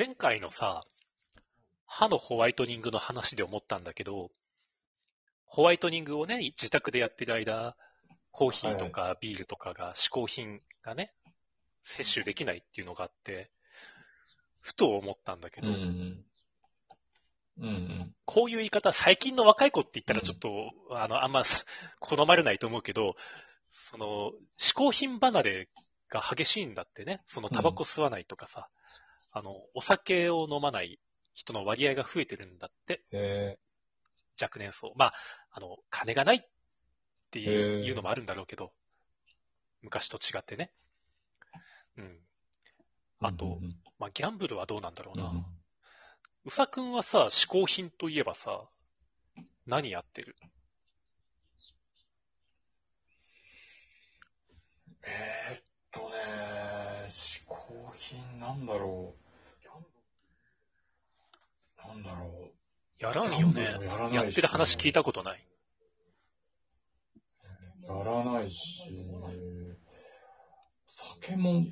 前回のさ、歯のホワイトニングの話で思ったんだけど、ホワイトニングをね、自宅でやってる間、コーヒーとかビールとかが、嗜好品がね、摂取できないっていうのがあって、ふと思ったんだけど、うんうん。うんうん。こういう言い方、最近の若い子って言ったらちょっと、あの、あんま好まれないと思うけど、その、嗜好品離れが激しいんだってね。その、タバコ吸わないとかさ、あの、お酒を飲まない人の割合が増えてるんだって、へ若年層。まあ、あの、金がないっていうのもあるんだろうけど、昔と違ってね。うん。ーあとうんうんまあ、ギャンブルはどうなんだろうな。うんうさくんはさ、嗜好品といえばさ、何やってる？えなんだろう。なんだろやらんよねやらない。しやってる話聞いたことない。う。やらないし、酒も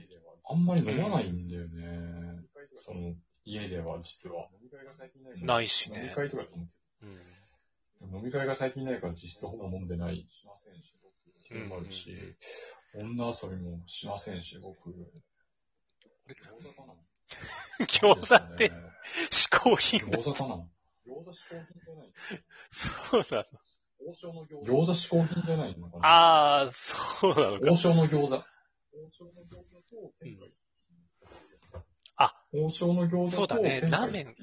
あんまり飲まないんだよね。その、家では実は。ないしね飲み。会とかうん。飲み会が最近ないから実質ほぼ飲んでないうんのもあるし、女遊びもしませんし、僕。餃子って嗜好品だ。餃子かな餃子嗜好品じゃない。そうなの。王将の餃子。餃子嗜好品じゃないのかなああ、そうなのか王。将の餃子。王将の餃子と天下一あ、王将の餃子とそうだねラーメン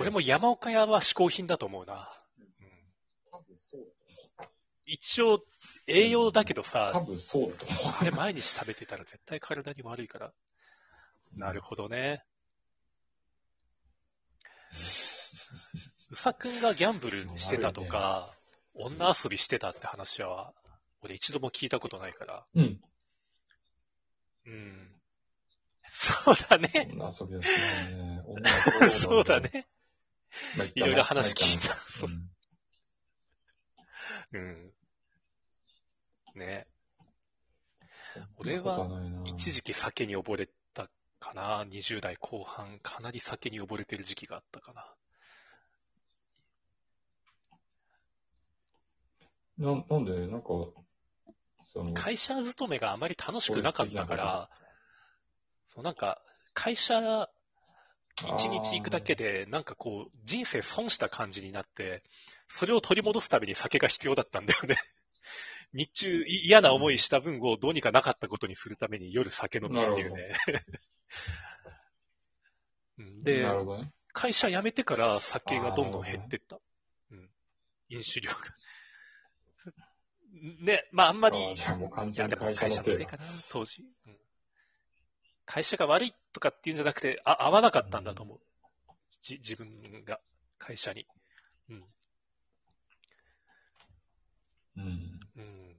俺も山岡屋は嗜好品だと思うな。うん多分そうだ一応、栄養だけど多さ、分そうだと思う。あれ毎日食べてたら絶対体に悪いから。なるほどね。うさくんがギャンブルしてたとか、女遊びしてたって話は、俺一度も聞いたことないから。うん。うん。そうだね。女遊びはしないね。女遊びそうだ。ね。まあいろいろ話聞いたううんうん。ね。俺は一時期酒に溺れたかな。20代後半、かなり酒に溺れてる時期があったかな。ななんで、なんか、その、会社勤めがあまり楽しくなかったから、そうなんか、会社一日行くだけで、なんかこう、人生損した感じになって、それを取り戻すために酒が必要だったんだよね。日中い嫌な思いした分をどうにかなかったことにするために夜酒飲むっていうね。うんで、なるほどね。会社辞めてから酒がどんどん減ってった。うん。飲酒量が。ね、まああんまり、じゃあもう完全に会会社のせいかな、当時。うん会社が悪いとかっていうんじゃなくて、あ、合わなかったんだと思う。じ自分が、会社に。うん。うん。うん。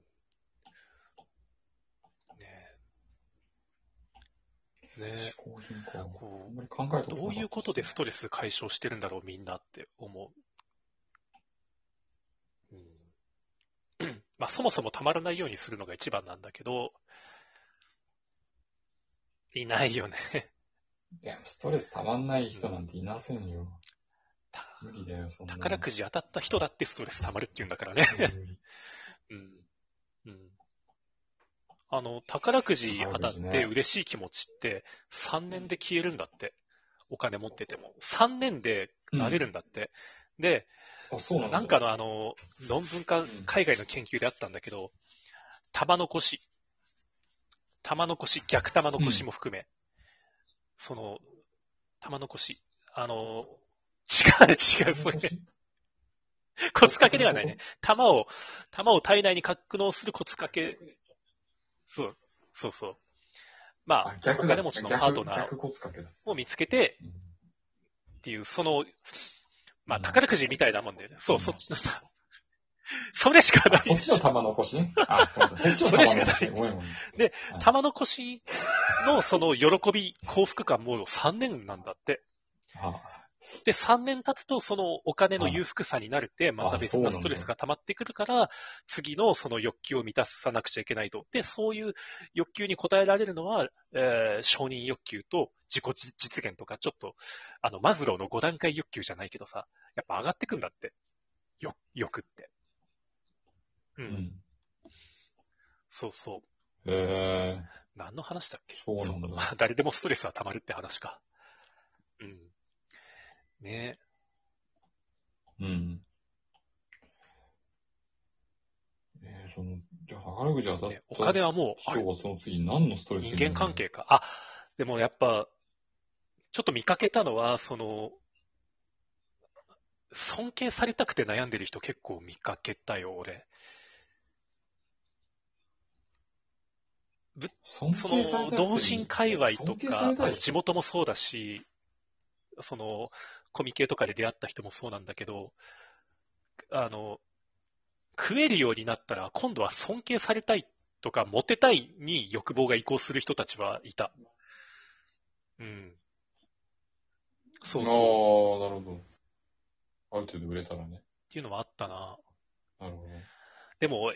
え。ねこまり考えどういうことでストレス解消してるんだろう、みんなって思う。うん。まあ、そもそもたまらないようにするのが一番なんだけど、いないよね。いや、ストレスたまんない人なんていませんよ。た無理だよ、そんなの。宝くじ当たった人だってストレス溜まるって言うんだからね。うん。うん。あの、宝くじ当たって嬉しい気持ちって3年で消えるんだって。お金持ってても。3年で慣れるんだって。で、なんだ。なんかのあの、論文かうん海外の研究であったんだけど、玉残し。玉残し、逆玉残しも含め。その、玉残し。あの、違う違う、それ。コツかけではないね。玉を、玉を体内に格納するコツかけ。そう、そうそう。まああ、、逆おだ。金持ちのパートナー逆コツかけだ。を見つけてうんっていう、その、まあ、うん宝くじみたいなもんだよね。そう、うんそっちのさ。それしかないそっちの玉残しね。あ、そうだ。そっしかない玉残し。ごめんごめん。ではい、玉残しのその喜び、幸福感も3年なんだって。あで、3年経つとそのお金の裕福さになるって、また別なストレスが溜まってくるから、次のその欲求を満たさなくちゃいけないと。で、そういう欲求に応えられるのは、えー承認欲求と自己実現とか、ちょっと、あの、マズローの5段階欲求じゃないけどさ、やっぱ上がってくんだって。よ、欲って。う。うんん。そうそう。へえ。何の話だっけ？そうなんだまあ 誰でもストレスは溜まるって話か。うん。ねうん。えー、その、じゃあ、宝くじ当たっお金はもう、あれ？人はその次何のストレスに人間関係か。あ、でもやっぱ、ちょっと見かけたのは、その、尊敬されたくて悩んでる人結構見かけたよ、俺。尊そ敬されたっての、同人界隈とか、地元もそうだし、その、コミケとかで出会った人もそうなんだけど、あの、食えるようになったら、今度は尊敬されたいとか、モテたいに欲望が移行する人たちはいた。うん。そうそう。っああ、なるほど。ある程度売れたらね。ていうのはあったな。なるほど。でも、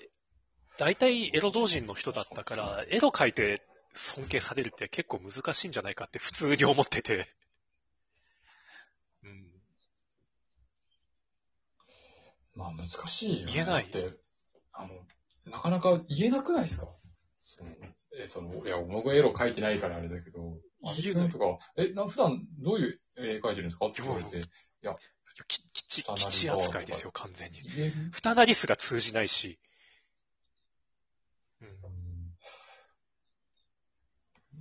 大体エロ同人の人だったから、エロ描いて尊敬されるって結構難しいんじゃないかって普通に思ってて。うん。まあ難しいよ、ね。言えない。だって、あの、なかなか言えなくないですか？その、え、その、いや、僕はエロ描いてないからあれだけど、あ言えないとか、え、な普段どういう絵描いてるんですか？って言われて、ききっち、きち扱いですよ、完全に。言える？二なりすが通じないし。うん。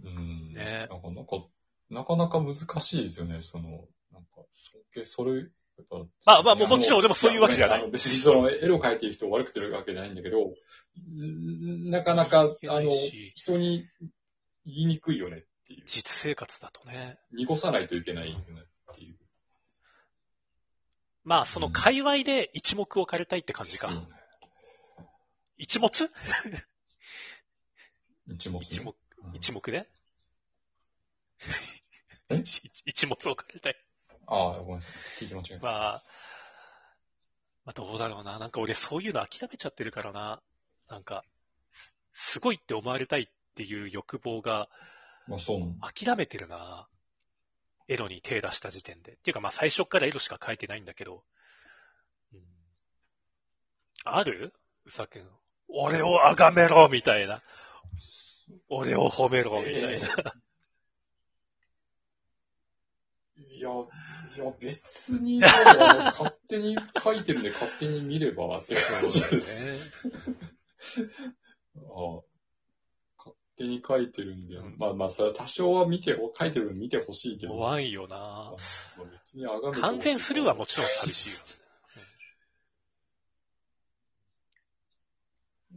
うん。ね。なんか、なんか、なかなか難しいですよね、その、なんか、尊敬、それ、まあまあもちろん俺もそういうわけじゃない別にその、エロ描いてる人を悪くてるわけじゃないんだけど、んなかなか、あの、人に言いにくいよねっていう。実生活だとね。濁さないといけないよねっていう。まあ、その界隈で一目置かれたいって感じか。そうね一目一目ね。一目、うん 一目でえ一一目置かれたい。ああ、ごめんなさい。聞いて間違えた。まあ、まあどうだろうな。なんか俺そういうの諦めちゃってるからな。なんか、すすごいって思われたいっていう欲望がまあそうなの。諦めてるな。エロに手出した時点で。っていうかまあ最初からエロしか書いてないんだけど。うん、ある？うさくん。俺を崇めろみたいな。俺を褒めろみたいな。いや、いや、別に、勝手に書いてるんで勝手に見ればって感じです。ああ。勝手に書いてるんで、うん。まあまあ、それは多少は見て、書いてるの見てほしいけど。怖いよな。ま。あ別にあがめてほしい完全スルーはもちろん寂しいよ。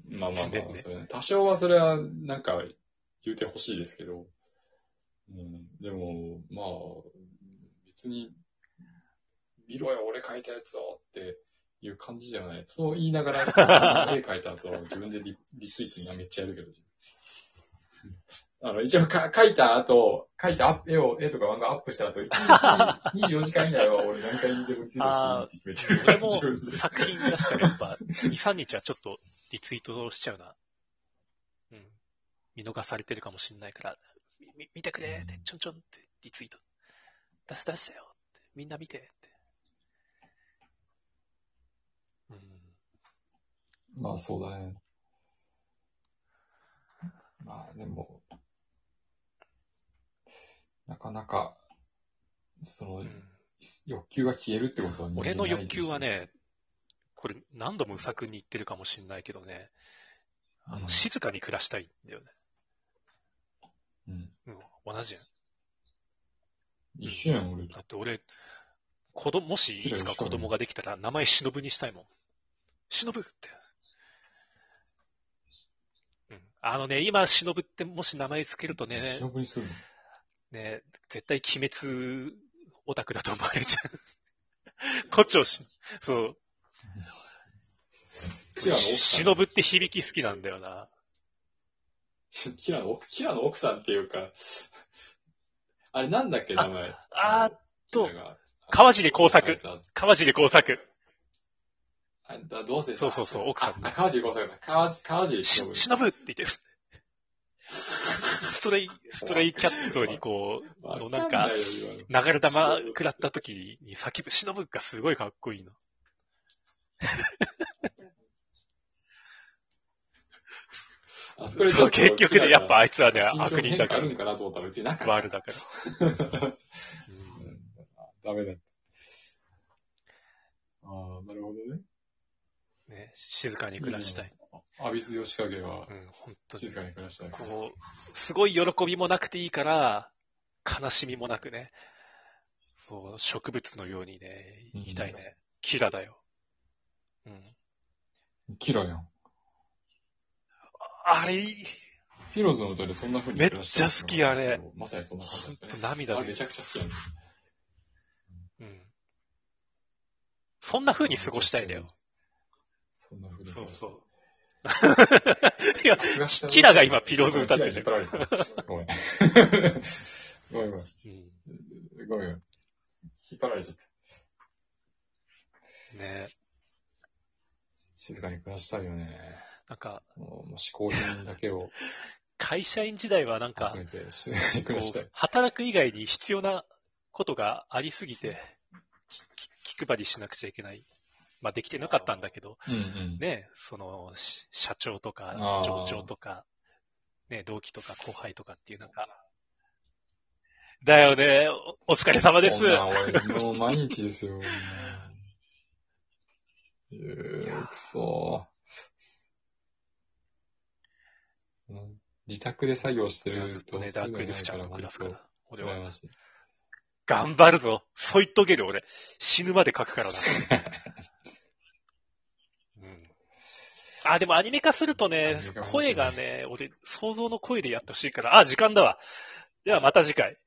まあまあまね。あ、それ多少はそれはなんか言うてほしいですけど、うん、でも、まあ、別に、見ろよ、俺書いたやつをっていう感じじゃない。そう言いながら、絵描いた後は自分でリリツイートめっちゃやるけど。あの、一応か書いた後、書いた絵を、絵とか漫画アップした後、1日24時間以内は俺何回にでもリツイートしてって決めてる俺も作品出したらやっぱ、2、3日はちょっとリツイートしちゃうな。うん。見逃されてるかもしんないから、みみ見てくれって、ちょんちょんってリツイート。出し出したよって。みんな見てって。うん。まあそうだね。まあでも、なかなか、その、うん欲求が消えるってことは人間俺の欲求は、ね、これ何度もうさくんに言ってるかもしんないけどね、あの、うん静かに暮らしたいんだよね。うん。うん、同じやん。一緒やん、俺とだ。って俺、子供、もしいつか子供ができたら名前忍にしたいもん。忍って。うん。あのね、今忍ってもし名前つけるとね、忍にするのね、絶対鬼滅オタクだと思われちゃう。こちょし、そう。キラの奥さん。忍って響き好きなんだよな。キラの奥、キラの奥さんっていうか、あれなんだっけ、名前。あーっと川尻工作。あ川尻工作。あんたどうせそうそうそう奥さん川尻工作だ。川尻、川尻し忍、忍ぶって言って、ストレイ、ストレイキャットにこう、あの、なんか、流れ玉食らった時に叫ぶ忍ぶがすごいかっこいいの。あそこそう、結局ね、やっぱあいつはね、悪人だから変化ある。んかなと思ったら別になかった。ワールだから。うんダメだ。ああ、なるほどね。ね、静かに暮らしたい。アビス吉影はうん、本当に静。かに暮らしたい。こう、すごい喜びもなくていいから、悲しみもなくね、そう、植物のようにね、生きたいね。キラだよ。うん。キラやん。あれ、ヒローズの歌でそんな風にめっちゃ好きあれ。まさにそんな感じほんとですね。涙であれめち。ゃくちゃ好きなんです。うん。そんな風に過ごしたいんだよ。。そんな風に。そうそう。いや、うキラが今ピローズ歌ってる引っ張られた。ごめん。ごめんごめん。うん。ごめん。引っ張られちゃった。ね静かに暮らしたいよね。なんか、もう、品だけを 会社員時代はなんか。働く以外に必要なことがありすぎて、き気配りしなくちゃいけない。まあ、できてなかったんだけど、うんうん。ね、その、し社長とか上長とか、ね、同期とか後輩とかっていうなんか、だよね、おお疲れ様ですもう毎日ですよ。えー、くそー、うん自宅で作業してると、ね、ダークエルフちゃんと暮らすから、俺は。頑張るぞ。そう言っとける俺。死ぬまで書くからな。うん。あ、でもアニメ化するとね声がね、俺、想像の声でやってほしいから、あ、時間だわ。ではまた次回。